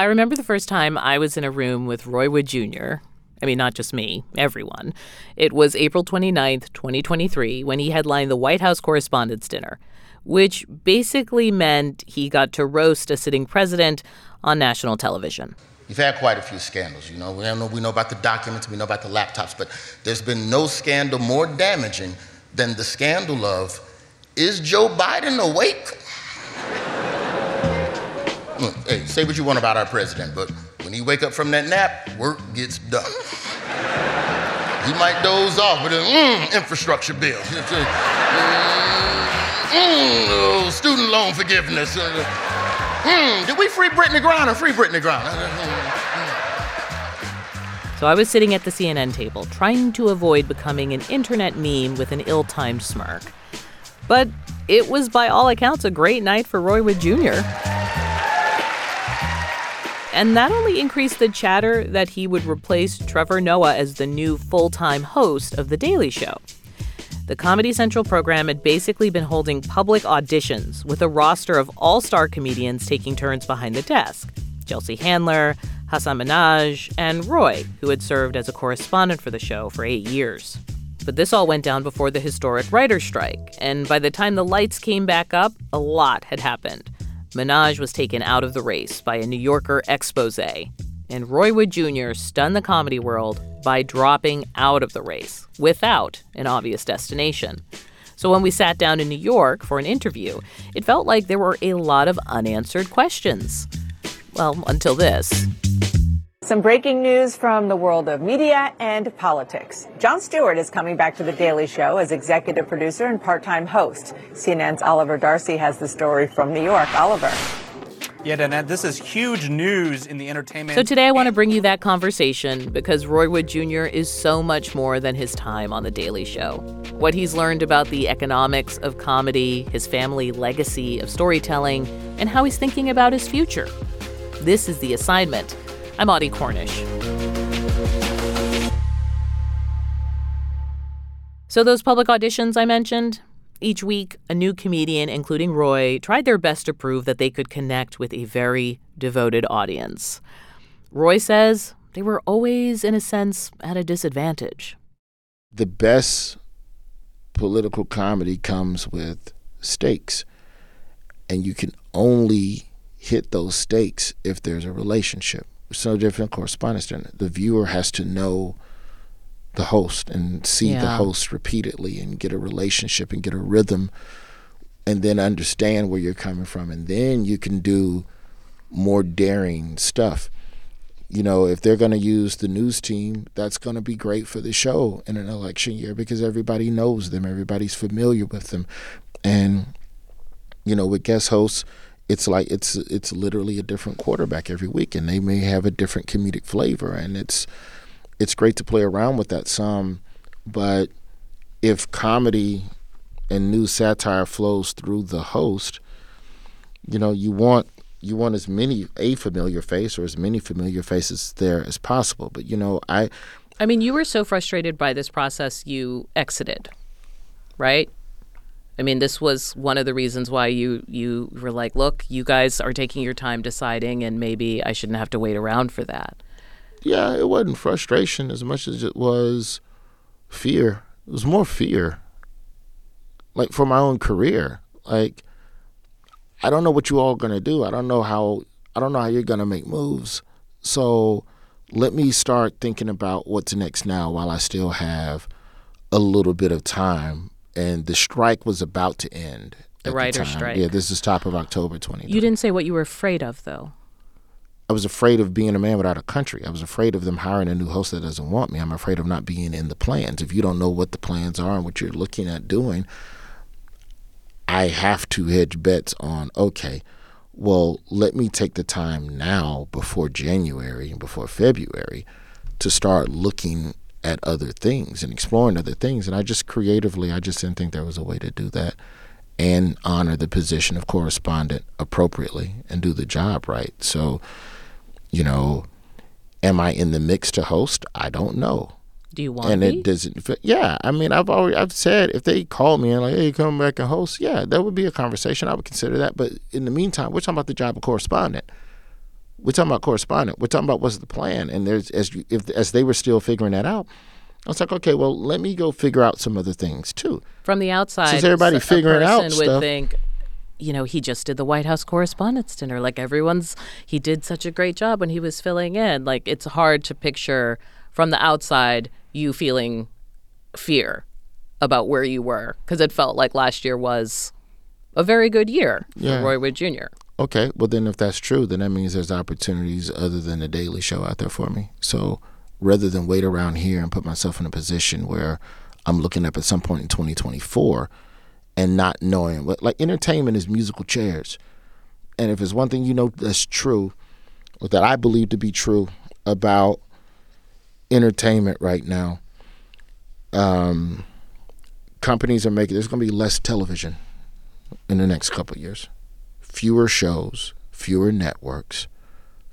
I remember the first time I was in a room with Roy Wood Jr. I mean, not just me, everyone. It was April 29th, 2023, when he headlined the White House Correspondents' Dinner, which basically meant he got to roast a sitting president on national television. You've had quite a few scandals, you know. We know, we know about the documents, we know about the laptops, but there's been no scandal more damaging than the scandal of is Joe Biden awake? Hey, say what you want about our president, but when he wake up from that nap, work gets done. he might doze off with an mm, infrastructure bill. mm, oh, student loan forgiveness. Mm, did we free Brittney Griner? Free Brittney Griner. So I was sitting at the CNN table, trying to avoid becoming an internet meme with an ill timed smirk. But it was, by all accounts, a great night for Roy Wood Jr. And that only increased the chatter that he would replace Trevor Noah as the new full time host of The Daily Show. The Comedy Central program had basically been holding public auditions with a roster of all star comedians taking turns behind the desk Chelsea Handler, Hasan Minhaj, and Roy, who had served as a correspondent for the show for eight years. But this all went down before the historic writer's strike, and by the time the lights came back up, a lot had happened. Minhaj was taken out of the race by a New Yorker expose, and Roy Wood Jr. stunned the comedy world by dropping out of the race without an obvious destination. So when we sat down in New York for an interview, it felt like there were a lot of unanswered questions. Well, until this. Some breaking news from the world of media and politics. Jon Stewart is coming back to The Daily Show as executive producer and part time host. CNN's Oliver Darcy has the story from New York. Oliver. Yeah, Danette, this is huge news in the entertainment. So today I want to bring you that conversation because Roy Wood Jr. is so much more than his time on The Daily Show. What he's learned about the economics of comedy, his family legacy of storytelling, and how he's thinking about his future. This is The Assignment. I'm Audie Cornish. So, those public auditions I mentioned, each week, a new comedian, including Roy, tried their best to prove that they could connect with a very devoted audience. Roy says they were always, in a sense, at a disadvantage. The best political comedy comes with stakes, and you can only hit those stakes if there's a relationship it's no different correspondence dinner. The viewer has to know the host and see yeah. the host repeatedly and get a relationship and get a rhythm and then understand where you're coming from and then you can do more daring stuff you know if they're going to use the news team that's going to be great for the show in an election year because everybody knows them everybody's familiar with them and you know with guest hosts it's like it's it's literally a different quarterback every week, and they may have a different comedic flavor, and it's it's great to play around with that some, but if comedy and new satire flows through the host, you know, you want you want as many a familiar face or as many familiar faces there as possible. But you know, I I mean, you were so frustrated by this process you exited, right? I mean, this was one of the reasons why you you were like, look, you guys are taking your time deciding, and maybe I shouldn't have to wait around for that. Yeah, it wasn't frustration as much as it was fear. It was more fear, like for my own career. Like, I don't know what you all gonna do. I don't know how. I don't know how you're gonna make moves. So let me start thinking about what's next now while I still have a little bit of time and the strike was about to end. The writer strike. Yeah, this is top of October 20. You didn't say what you were afraid of, though. I was afraid of being a man without a country. I was afraid of them hiring a new host that doesn't want me. I'm afraid of not being in the plans. If you don't know what the plans are and what you're looking at doing, I have to hedge bets on, okay, well, let me take the time now before January and before February to start looking at other things and exploring other things. And I just creatively, I just didn't think there was a way to do that and honor the position of correspondent appropriately and do the job right. So, you know, am I in the mix to host? I don't know. Do you want and it doesn't fit. Yeah, I mean, I've already I've said if they call me and like, hey, come back and host, yeah, that would be a conversation. I would consider that. But in the meantime, we're talking about the job of correspondent We're talking about correspondent. We're talking about what's the plan. And there's as you, if as they were still figuring that out, I was like, okay, well, let me go figure out some other things too. From the outside, Since everybody a figuring out would stuff. think, you know, he just did the White House Correspondents' Dinner. Like everyone's, he did such a great job when he was filling in. Like it's hard to picture from the outside you feeling fear about where you were because it felt like last year was a very good year Yeah. for Roy Wood Jr. Okay, well then if that's true, then that means there's opportunities other than the Daily Show out there for me. So rather than wait around here and put myself in a position where I'm looking up at some point in 2024 and not knowing what like entertainment is musical chairs. And if it's one thing you know that's true, or that I believe to be true about entertainment right now, um, companies are making there's going to be less television in the next couple years fewer shows, fewer networks,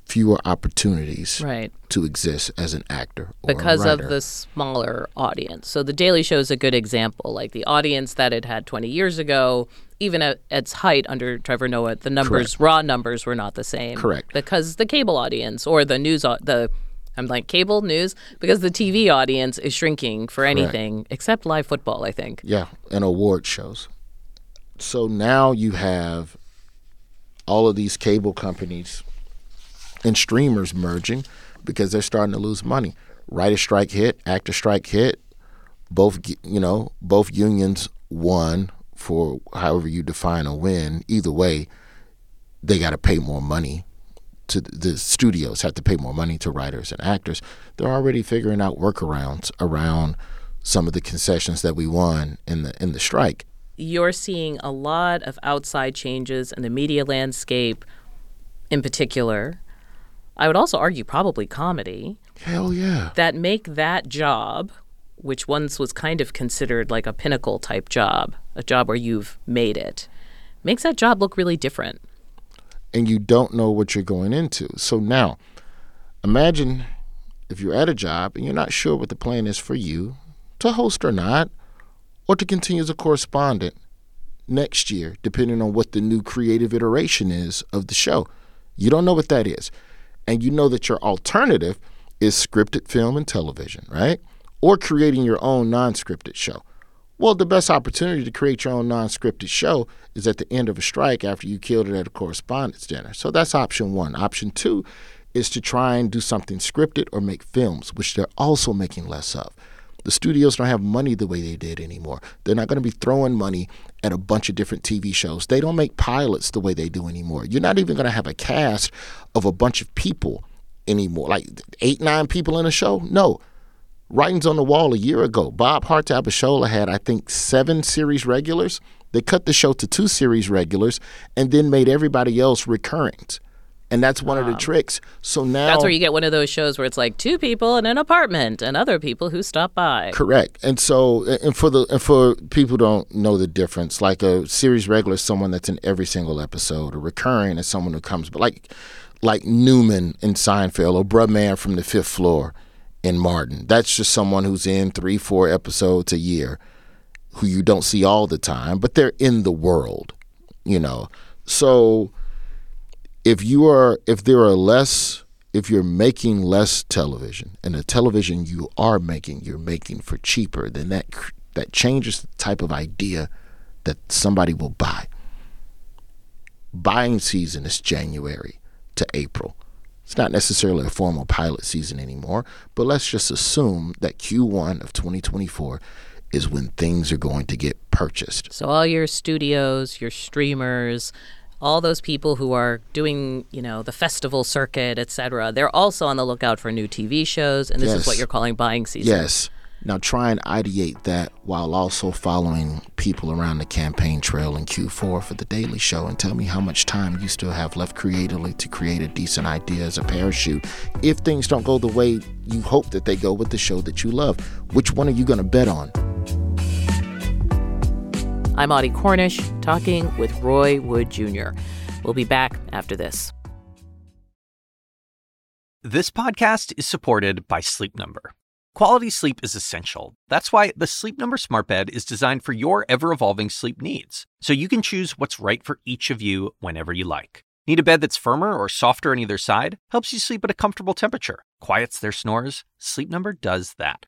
fewer opportunities Right. to exist as an actor or a because of the smaller audience. So the Daily Show is a good example. Like the audience that it had 20 years ago, even at its height under Trevor Noah, the numbers, raw numbers, were not the same. Correct. Because the cable audience or the news, the I'm like cable news because the TV audience is shrinking for anything except live football. I think. Yeah, and award shows. So now you have all of these cable companies and streamers merging because they're starting to lose money. Writer strike hit, actor strike hit. Both you know, both unions won for however you define a win. Either way, they got to pay more money to the studios have to pay more money to writers and actors. They're already figuring out workarounds around some of the concessions that we won in the in the strike. You're seeing a lot of outside changes in the media landscape, in particular. I would also argue probably comedy. Hell yeah. that make that job, which once was kind of considered like a pinnacle type job, a job where you've made it, makes that job look really different. And you don't know what you're going into. So now, imagine if you're at a job and you're not sure what the plan is for you to host or not, or to continue as a correspondent next year, depending on what the new creative iteration is of the show. You don't know what that is. And you know that your alternative is scripted film and television, right? Or creating your own non scripted show. Well, the best opportunity to create your own non scripted show is at the end of a strike after you killed it at a correspondence dinner. So that's option one. Option two is to try and do something scripted or make films, which they're also making less of. The studios don't have money the way they did anymore. They're not going to be throwing money at a bunch of different TV shows. They don't make pilots the way they do anymore. You're not even going to have a cast of a bunch of people anymore, like eight, nine people in a show. No. Writings on the wall a year ago. Bob Hearts Abishola had, I think, seven series regulars. They cut the show to two series regulars and then made everybody else recurrent. And that's one of the tricks. So now That's where you get one of those shows where it's like two people in an apartment and other people who stop by. Correct. And so, and for the and for people who don't know the difference, like a series regular is someone that's in every single episode. A recurring is someone who comes, but like like Newman in Seinfeld or Bruh Man from the Fifth Floor in Martin. That's just someone who's in three, four episodes a year, who you don't see all the time, but they're in the world. You know, so if you are if there are less if you're making less television and the television you are making you're making for cheaper then that that changes the type of idea that somebody will buy. Buying season is January to April. It's not necessarily a formal pilot season anymore but let's just assume that Q1 of 2024 is when things are going to get purchased. So all your studios, your streamers, all those people who are doing, you know, the festival circuit, et cetera, they're also on the lookout for new TV shows, and this is what you're calling buying season. Yes. Now try and ideate that while also following people around the campaign trail in Q4 for the Daily Show and tell me how much time you still have left creatively to create a decent idea as a parachute. If things don't go the way you hope that they go with the show that you love, which one are you going to bet on? I'm Audie Cornish talking with Roy Wood Jr. We'll be back after this. This podcast is supported by Sleep Number. Quality sleep is essential. That's why the Sleep Number Smart Bed is designed for your ever evolving sleep needs, so you can choose what's right for each of you whenever you like. Need a bed that's firmer or softer on either side? Helps you sleep at a comfortable temperature. Quiets their snores? Sleep Number does that.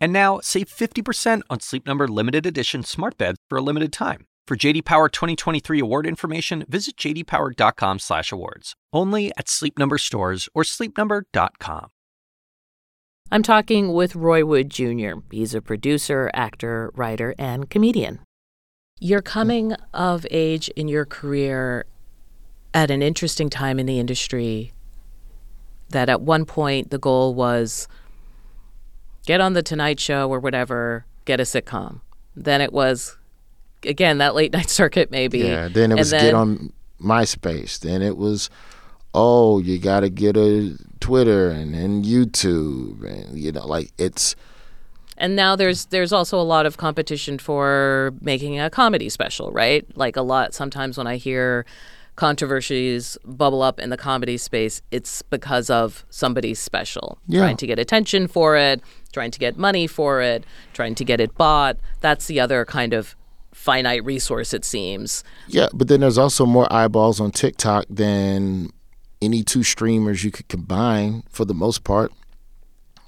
And now, save 50% on Sleep Number limited edition smart beds for a limited time. For JD Power 2023 award information, visit jdpower.com/awards. Only at Sleep Number stores or sleepnumber.com. I'm talking with Roy Wood Jr. He's a producer, actor, writer, and comedian. You're coming of age in your career at an interesting time in the industry. That at one point the goal was get on the Tonight Show or whatever, get a sitcom. Then it was again that late night circuit maybe. Yeah. Then it was And get on MySpace. Then it was, oh, you got to get a Twitter and then YouTube, and you know, like it's And now there's there's also a lot of competition for making a comedy special, right? Like a lot sometimes when I hear controversies bubble up in the comedy space, it's because of somebody's special. Yeah. Trying to get attention for it, trying to get money for it, trying to get it bought. That's the other kind of finite resource it seems. Yeah, but then there's also more eyeballs on TikTok than any two streamers you could combine for the most part.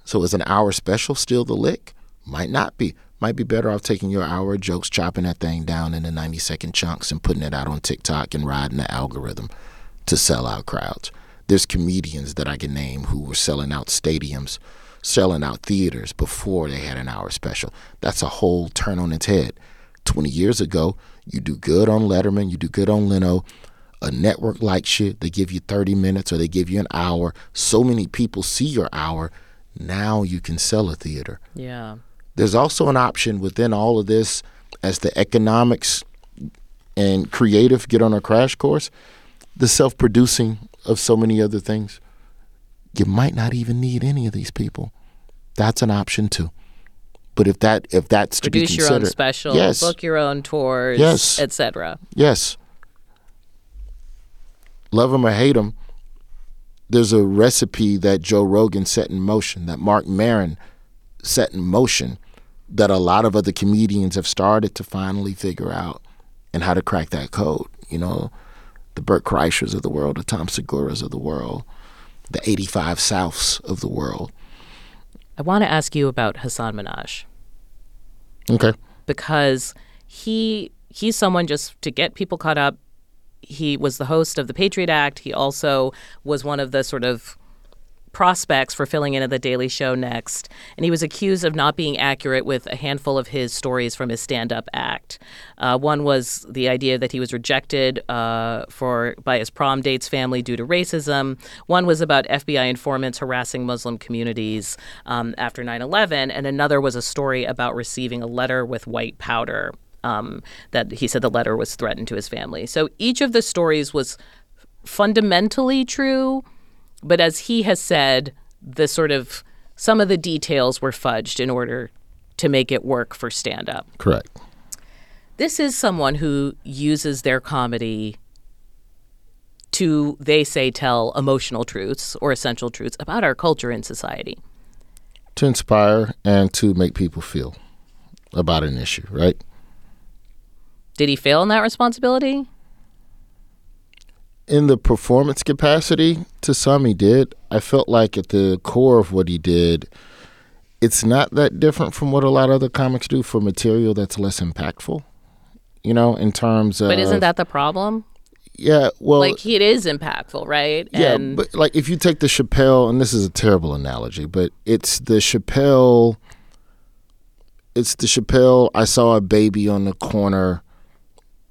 So is an hour special still the lick? Might not be. Might be better off taking your hour of jokes, chopping that thing down into 90 second chunks and putting it out on TikTok and riding the algorithm to sell out crowds. There's comedians that I can name who were selling out stadiums, selling out theaters before they had an hour special. That's a whole turn on its head. 20 years ago, you do good on Letterman, you do good on Leno. A network likes you, they give you 30 minutes or they give you an hour. So many people see your hour. Now you can sell a theater. Yeah. There's also an option within all of this as the economics and creative get on a crash course, the self producing of so many other things. You might not even need any of these people. That's an option too. But if that if that's to be Produce your own special, yes, book your own tours, Yes. etc. Yes. Love him or hate him, there's a recipe that Joe Rogan set in motion, that Marc Maron set in motion, that a lot of other comedians have started to finally figure out and how to crack that code. You know, the Burt Kreischers of the world, the Tom Seguras of the world, the 85 Souths of the world. I want to ask you about Hasan Minhaj. Okay. because he he's someone just to get people caught up. He was the host of the Patriot Act. He also was one of the sort of prospects for filling in at the Daily Show next, and he was accused of not being accurate with a handful of his stories from his stand-up act. Uh, one was the idea that he was rejected uh, for by his prom date's family due to racism. One was about FBI informants harassing Muslim communities um, after 9/11, and another was a story about receiving a letter with white powder. Um, that he said the letter was threatened to his family. So each of the stories was fundamentally true, but as he has said, the sort of some of the details were fudged in order to make it work for stand up. Correct. This is someone who uses their comedy to, they say, tell emotional truths or essential truths about our culture and society. To inspire and to make people feel about an issue, right? Did he fail in that responsibility? In the performance capacity, to some he did. I felt like at the core of what he did, it's not that different from what a lot of other comics do for material that's less impactful. You know, in terms of But isn't that the problem? yeah, well, Like, it is impactful, right? yeah, and but like if you take the Chappelle, and this is a terrible analogy, but it's the Chappelle. It's the Chappelle. I saw a baby on the corner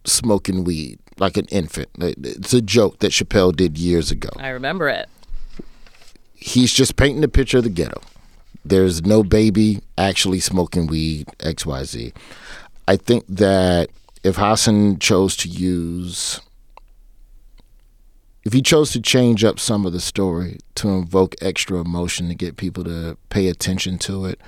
smoking weed like an infant. It's a joke that Chappelle did years ago. I remember it. he's just painting a picture of the ghetto. There's no baby actually smoking weed, XYZ. I think that if Hasan chose to use if he chose to change up some of the story to invoke extra emotion to get people to pay attention to it,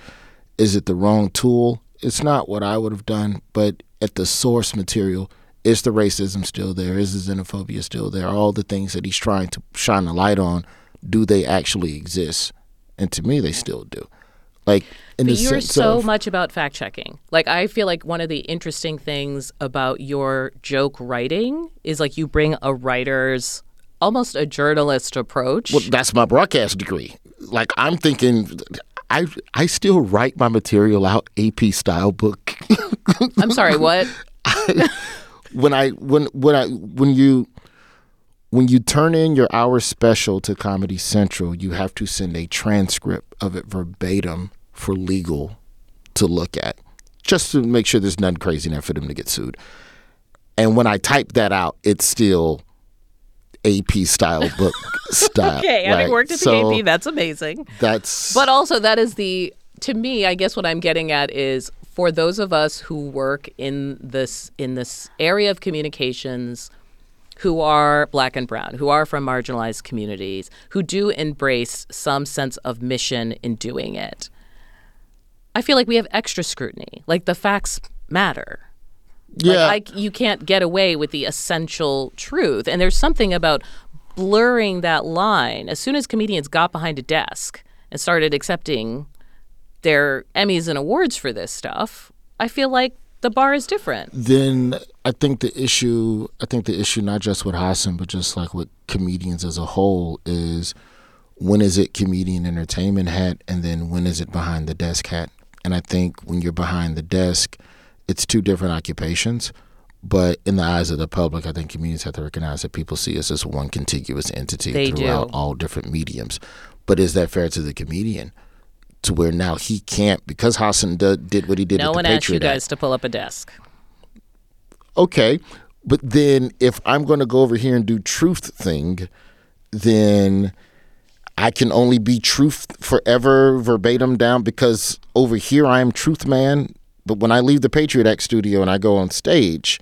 is it the wrong tool? It's not what I would have done, but at the source material, is the racism still there? Is the xenophobia still there? All the things that he's trying to shine a light on, do they actually exist? And to me, they still do. Like, you're so of, much about fact checking. Like I feel like one of the interesting things about your joke writing is like you bring a writer's almost a journalist approach. Well, that's my broadcast degree. Like I'm thinking, I I still write my material out AP style book. I'm sorry, what? when I when when I when you when you turn in your hour special to Comedy Central, you have to send a transcript of it verbatim for legal to look at, just to make sure there's nothing crazy in there for them to get sued. And when I type that out, it's still AP style book style. Okay, having right? worked at So the AP, that's amazing. That's But also, that is the to me. I guess what I'm getting at is for those of us who work in this in this area of communications, who are black and brown, who are from marginalized communities, who do embrace some sense of mission in doing it. I feel like we have extra scrutiny. Like the facts matter. yeah. Like I, you can't get away with the essential truth. And there's something about blurring that line. As soon as comedians got behind a desk and started accepting their Emmys and awards for this stuff, I feel like the bar is different. then I think the issue, I think the issue not just with Hasan, but just like with comedians as a whole, is when is it comedian entertainment hat, and then when is it behind the desk hat? And I think when you're behind the desk, it's two different occupations. But in the eyes of the public, I think comedians have to recognize that people see us as one contiguous entity They throughout do. all different mediums. But is that fair to the comedian? To where now he can't because Hasan d- did what he did No one asked Patriot you Act guys to pull up a desk. okay but then if i'm going to go over here and do truth thing then i can only be truth forever verbatim down because over here i am truth man but when i leave the patriot act studio and i go on stage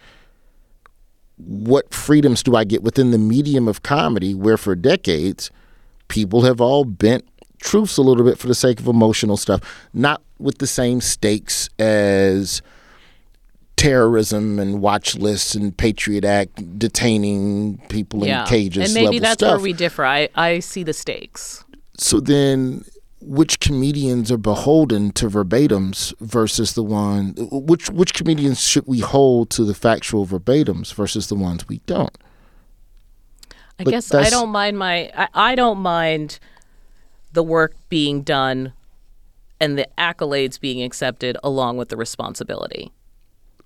what freedoms do i get within the medium of comedy where for decades people have all bent truths a little bit for the sake of emotional stuff not with the same stakes as terrorism and watch lists and Patriot Act detaining people yeah. in cages. and maybe that's stuff. where we differ. I, I see the stakes. So then, which comedians are beholden to verbatims versus the one? Which which comedians should we hold to the factual verbatims versus the ones we don't? I But guess I don't mind my I, I don't mind the work being done and the accolades being accepted along with the responsibility.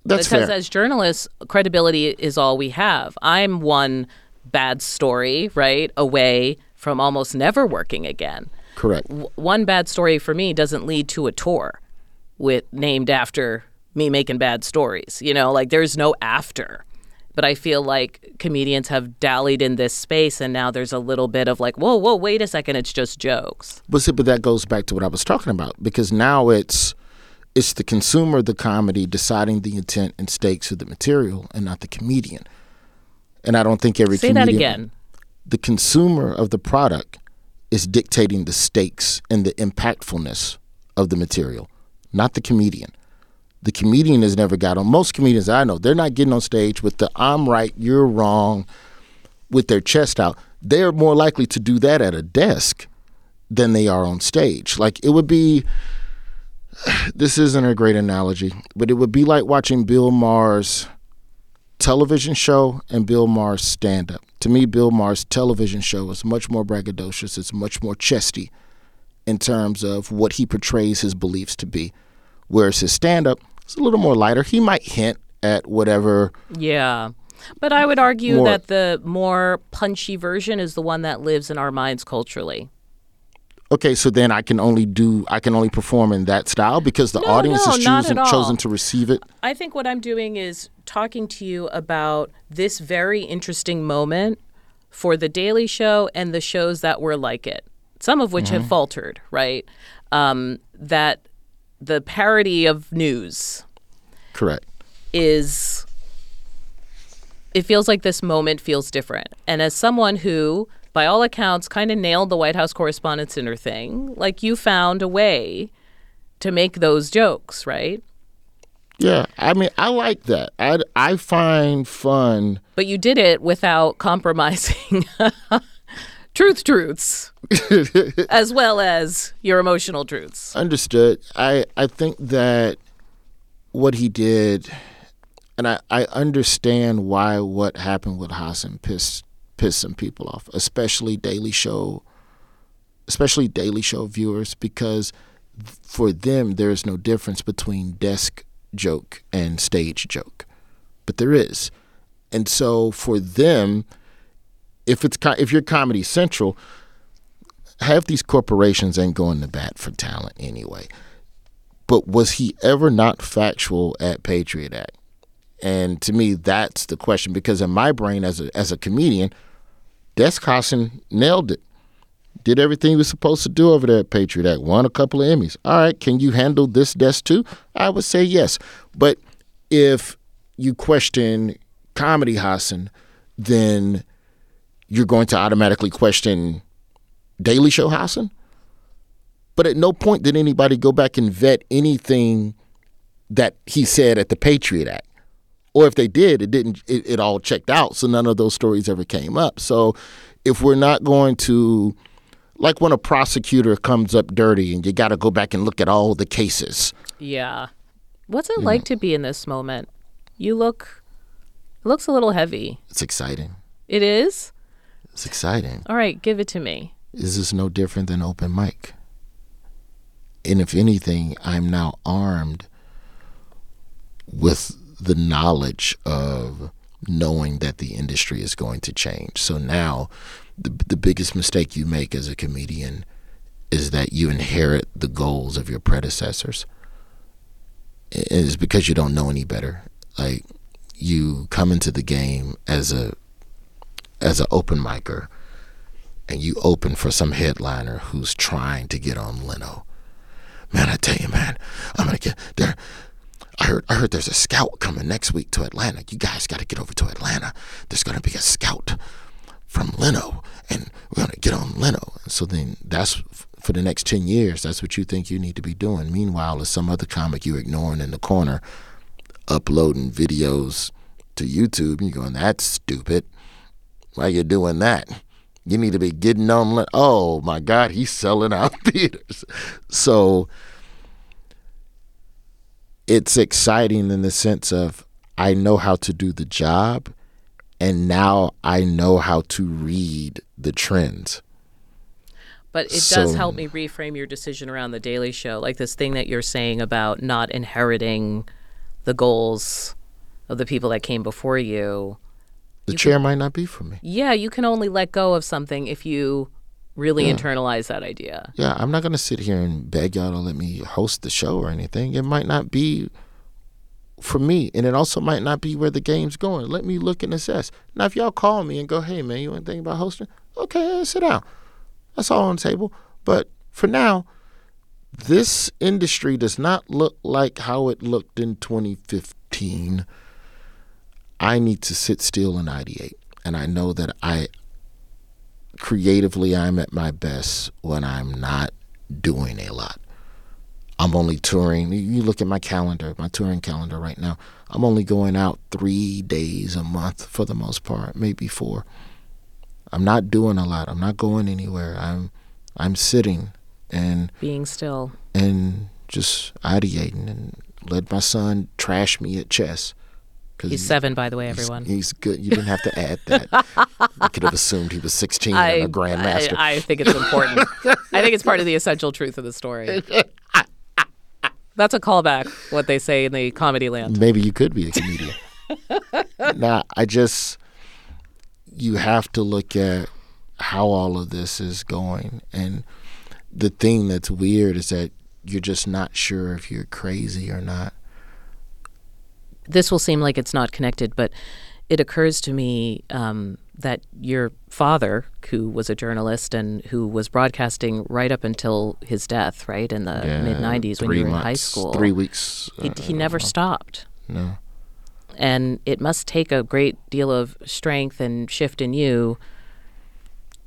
That's because fair. as journalists, credibility is all we have. I'm one bad story, right, away from almost never working again. Correct. W- one bad story for me doesn't lead to a tour with named after me making bad stories. You know, like there's no after. But I feel like comedians have dallied in this space, and now there's a little bit of like, whoa, whoa, wait a second, it's just jokes. But see, but that goes back to what I was talking about because now it's it's the consumer of the comedy deciding the intent and stakes of the material, and not the comedian. And I don't think every Say that comedian, again. The consumer of the product is dictating the stakes and the impactfulness of the material, not the comedian. The comedian has never got on. Most comedians I know, they're not getting on stage with the "I'm right, you're wrong" with their chest out. They're more likely to do that at a desk than they are on stage. Like it would be this isn't a great analogy, but it would be like watching Bill Maher's television show and Bill Maher's stand up. To me, Bill Maher's television show is much more braggadocious, it's much more chesty in terms of what he portrays his beliefs to be. Whereas his stand up is a little more lighter. He might hint at whatever Yeah. But I would argue More- that the more punchy version is the one that lives in our minds culturally. okay, so then I can only do I can only perform in that style because the No, audience no, has not chosen chosen to receive it. I think what I'm doing is talking to you about this very interesting moment for The Daily Show and the shows that were like it, some of which Mm-hmm. have faltered, right? Um, that the parody of news Correct. is it feels like this moment feels different. And as someone who, by all accounts, kind of nailed the White House Correspondents' Dinner thing, like you found a way to make those jokes, right? Yeah, I mean, I like that. I, I find fun. But you did it without compromising truth truths as well as your emotional truths. Understood. I, I think that what he did, and I, I understand why what happened with Hasan pissed pissed some people off, especially Daily Show, especially Daily Show viewers, because for them there is no difference between desk joke and stage joke, but there is, and so for them, if it's if you're Comedy Central, half these corporations ain't going to bat for talent anyway. But was he ever not factual at Patriot Act? And to me, that's the question because in my brain, as a as a comedian, Des nailed it. Did everything he was supposed to do over there at Patriot Act. Won a couple of Emmys. All right, can you handle this desk too? I would say yes. But if you question comedy Hasan, then you're going to automatically question Daily Show Hasan. But at no point did anybody go back and vet anything that he said at the Patriot Act. Or if they did, it didn't it, it all checked out. So none of those stories ever came up. So if we're not going to like when a prosecutor comes up dirty and you got to go back and look at all the cases. Yeah. What's it mm. like to be in this moment? You look it looks a little heavy. It's exciting. It is? It's exciting. All right, give it to me. Is this no different than open mic? And if anything, I'm now armed with the knowledge of knowing that the industry is going to change. So now, the, the biggest mistake you make as a comedian is that you inherit the goals of your predecessors. It's because you don't know any better. Like you come into the game as a as an open micer and you open for some headliner who's trying to get on Leno. Man, I tell you, man, I'm gonna get there. I heard I heard there's a scout coming next week to Atlanta. You guys gotta get over to Atlanta. There's gonna be a scout from Leno and we're gonna get on Leno. So then that's for the next ten years, that's what you think you need to be doing. Meanwhile, there's some other comic you're ignoring in the corner, uploading videos to YouTube, and you're going, That's stupid. Why you doing that? You need to be getting on. Oh my God, he's selling out theaters. So it's exciting in the sense of I know how to do the job, and now I know how to read the trends. But it So- does help me reframe your decision around the Daily Show, like this thing that you're saying about not inheriting the goals of the people that came before you. The chair might not be for me. Yeah, you can only let go of something if you really internalize that idea. Yeah, I'm not going to sit here and beg y'all to let me host the show or anything. It might not be for me, and it also might not be where the game's going. Let me look and assess. Now, if y'all call me and go, hey, man, you want to think about hosting? Okay, sit down. That's all on the table. But for now, this industry does not look like how it looked in 2015. I need to sit still and ideate. And I know that I creatively I'm at my best when I'm not doing a lot. I'm only touring. You look at my calendar, my touring calendar right now. I'm only going out three days a month for the most part, maybe four. I'm not doing a lot. I'm not going anywhere. I'm I'm sitting and Being still. and just ideating and let my son trash me at chess. He's he- seven, by the way, everyone. He's good. You didn't have to add that. I could have assumed he was 16 I, and a grandmaster. I, I think it's important. I think it's part of the essential truth of the story. That's a callback, what they say in the comedy land. Maybe you could be a comedian. nah, I just you have to look at how all of this is going, and the thing that's weird is that you're just not sure if you're crazy or not. This will seem like it's not connected, but it occurs to me um, that your father, who was a journalist and who was broadcasting right up until his death, right, in the Yeah, mid 90s when you were in high school, three weeks. he, uh, he never stopped. no. And it must take a great deal of strength and shift in you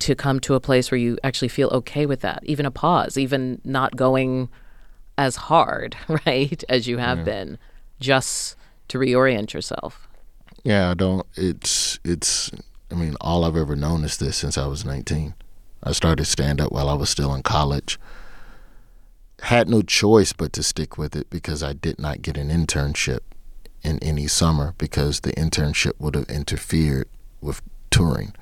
to come to a place where you actually feel okay with that, even a pause, even not going as hard, right, as you have yeah. been, just to reorient yourself. Yeah, I don't. It's it's. I mean, all I've ever known is this since I was 19. I started stand up while I was still in college. Had no choice but to stick with it because I did not get an internship in any summer because the internship would have interfered with touring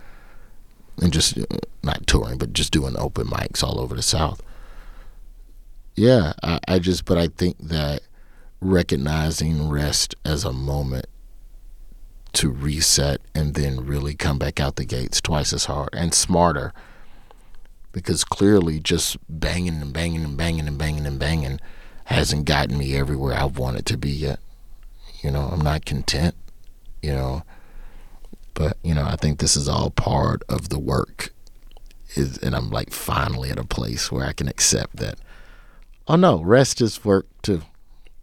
and just not touring, but just doing open mics all over the South. Yeah, I, I just, but I think that recognizing rest as a moment to reset and then really come back out the gates twice as hard and smarter because clearly just banging and banging and banging and banging and banging hasn't gotten me everywhere I've wanted to be yet. You know, I'm not content, you know. But, you know, I think this is all part of the work. Is and I'm like finally at a place where I can accept that. Oh no, rest is work too.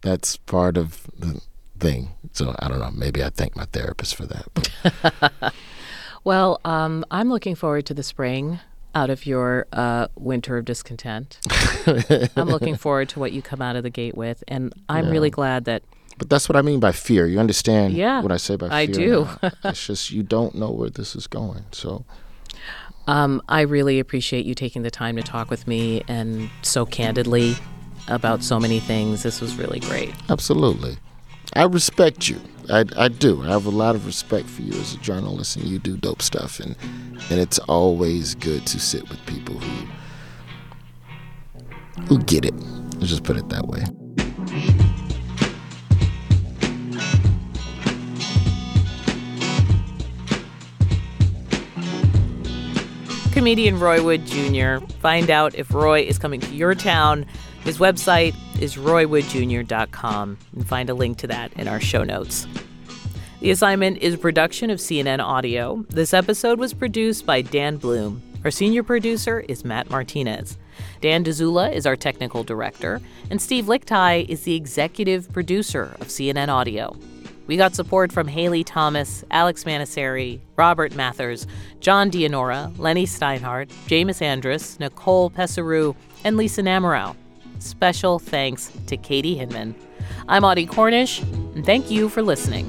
That's part of the thing. So I don't know. Maybe I thank my therapist for that. well, um, I'm looking forward to the spring out of your uh, winter of discontent. I'm looking forward to what you come out of the gate with, and I'm yeah. really glad that. But that's what I mean by fear. You understand yeah, what I say by fear? I do. it's just you don't know where this is going. So. Um, I really appreciate you taking the time to talk with me and so candidly about so many things. This was really great. Absolutely. I respect you. I, I do. I have a lot of respect for you as a journalist, and you do dope stuff. And and it's always good to sit with people who who get it. Let's just put it that way. Comedian Roy Wood Jr. Find out if Roy is coming to your town. His website is roywoodjr.com and find a link to that in our show notes. The assignment is production of CNN Audio. This episode was produced by Dan Bloom. Our senior producer is Matt Martinez. Dan Dzula is our technical director, and Steve Lickteig is the executive producer of CNN Audio. We got support from Haley Thomas, Alex Manasseri, Robert Mathers, John Dianora, Lenny Steinhardt, James Andrus, Nicole Pesaru, and Lisa Namerow. Special thanks to Katie Hinman. I'm Audie Cornish, and thank you for listening.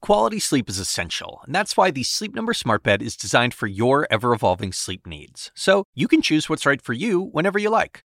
Quality sleep is essential, and that's why the Sleep Number Smart Bed is designed for your ever evolving sleep needs. So you can choose what's right for you whenever you like.